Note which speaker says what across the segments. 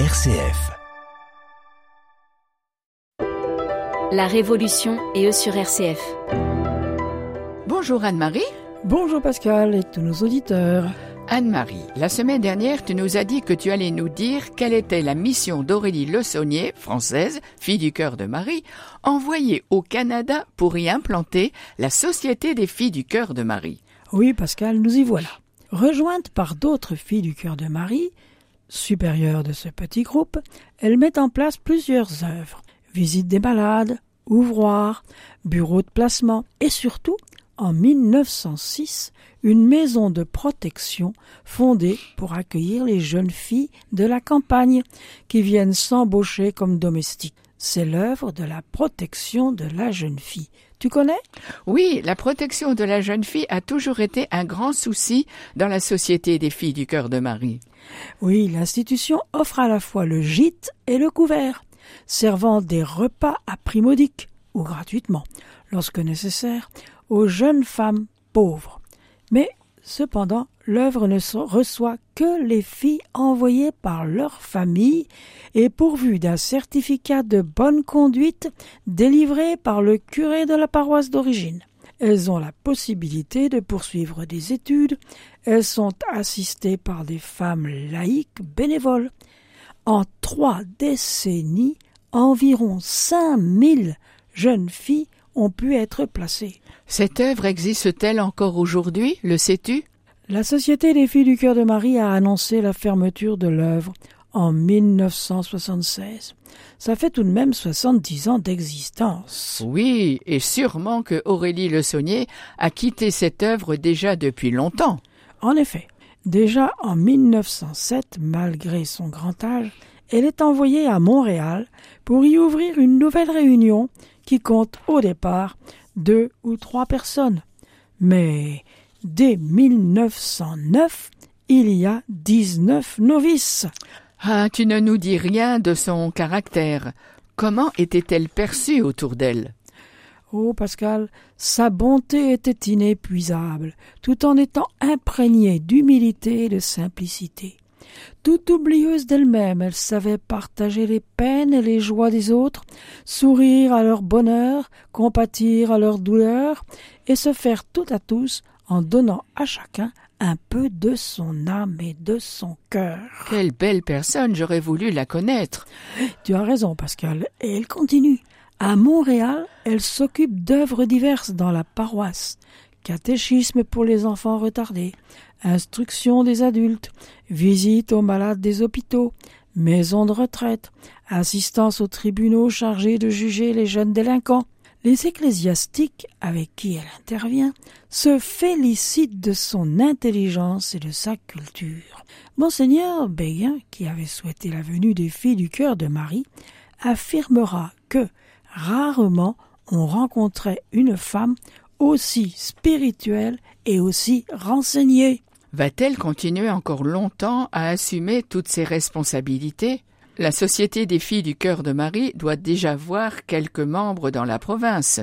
Speaker 1: RCF.
Speaker 2: La Révolution et eux sur RCF.
Speaker 3: Bonjour Anne-Marie.
Speaker 4: Bonjour Pascal et tous nos auditeurs.
Speaker 3: Anne-Marie, la semaine dernière, tu nous as dit que tu allais nous dire quelle était la mission d'Aurélie Le Saunier, française, fille du cœur de Marie, envoyée au Canada pour y implanter la Société des filles du cœur de Marie.
Speaker 4: Oui Pascal, nous y voilà. Rejointe par d'autres filles du cœur de Marie, supérieure de ce petit groupe, elle met en place plusieurs œuvres. Visite des malades, ouvroirs, bureaux de placement et surtout en 1906 une maison de protection fondée pour accueillir les jeunes filles de la campagne qui viennent s'embaucher comme domestiques. C'est l'œuvre de la protection de la jeune fille. Tu connais?
Speaker 3: Oui, la protection de la jeune fille a toujours été un grand souci dans la Société des filles du cœur de Marie.
Speaker 4: Oui, l'institution offre à la fois le gîte et le couvert, servant des repas à prix modique ou gratuitement, lorsque nécessaire, aux jeunes femmes pauvres. Mais cependant, l'œuvre ne reçoit que les filles envoyées par leur famille et pourvues d'un certificat de bonne conduite délivré par le curé de la paroisse d'origine. Elles ont la possibilité de poursuivre des études, elles sont assistées par des femmes laïques bénévoles. En trois décennies, environ cinq mille jeunes filles ont pu être placées.
Speaker 3: Cette œuvre existe-t-elle encore aujourd'hui, le sais-tu?
Speaker 4: La Société des filles du cœur de Marie a annoncé la fermeture de l'œuvre en 1976. Ça fait tout de même 70 ans d'existence.
Speaker 3: Oui, et sûrement que Aurélie Le Saunier a quitté cette œuvre déjà depuis longtemps.
Speaker 4: En effet, déjà en 1907, malgré son grand âge, elle est envoyée à Montréal pour y ouvrir une nouvelle réunion qui compte au départ deux ou trois personnes. Mais dès 1909, il y a 19 novices.
Speaker 3: Ah, tu ne nous dis rien de son caractère. Comment était-elle perçue autour d'elle?
Speaker 4: Oh, Pascal, sa bonté était inépuisable, tout en étant imprégnée d'humilité et de simplicité. Tout oublieuse d'elle-même, elle savait partager les peines et les joies des autres, sourire à leur bonheur, compatir à leur douleur, et se faire tout à tous en donnant à chacun un peu de son âme et de son cœur.
Speaker 3: Quelle belle personne, j'aurais voulu la connaître.
Speaker 4: Tu as raison, Pascal, et elle continue. À Montréal, elle s'occupe d'œuvres diverses dans la paroisse. Catéchisme pour les enfants retardés, instruction des adultes, visite aux malades des hôpitaux, maisons de retraite, assistance aux tribunaux chargés de juger les jeunes délinquants. Les ecclésiastiques avec qui elle intervient se félicitent de son intelligence et de sa culture. Monseigneur Béguin, qui avait souhaité la venue des filles du cœur de Marie, affirmera que rarement on rencontrait une femme aussi spirituelle et aussi renseignée.
Speaker 3: Va-t-elle continuer encore longtemps à assumer toutes ses responsabilités? La Société des filles du cœur de Marie doit déjà voir quelques membres dans la province.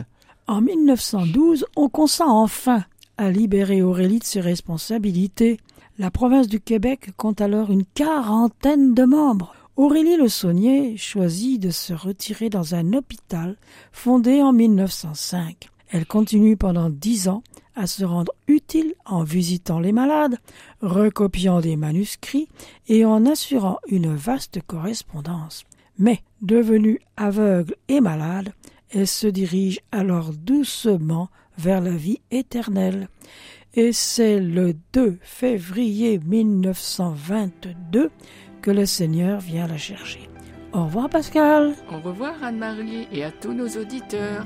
Speaker 4: En 1912, on consent enfin à libérer Aurélie de ses responsabilités. La province du Québec compte alors une quarantaine de membres. Aurélie Le Saunier choisit de se retirer dans un hôpital fondé en 1905. Elle continue pendant dix ans à se rendre utile en visitant les malades, recopiant des manuscrits et en assurant une vaste correspondance. Mais, devenue aveugle et malade, elle se dirige alors doucement vers la vie éternelle. Et c'est le 2 février 1922 que le Seigneur vient la chercher. Au revoir Pascal.
Speaker 3: Au revoir Anne-Marie et à tous nos auditeurs.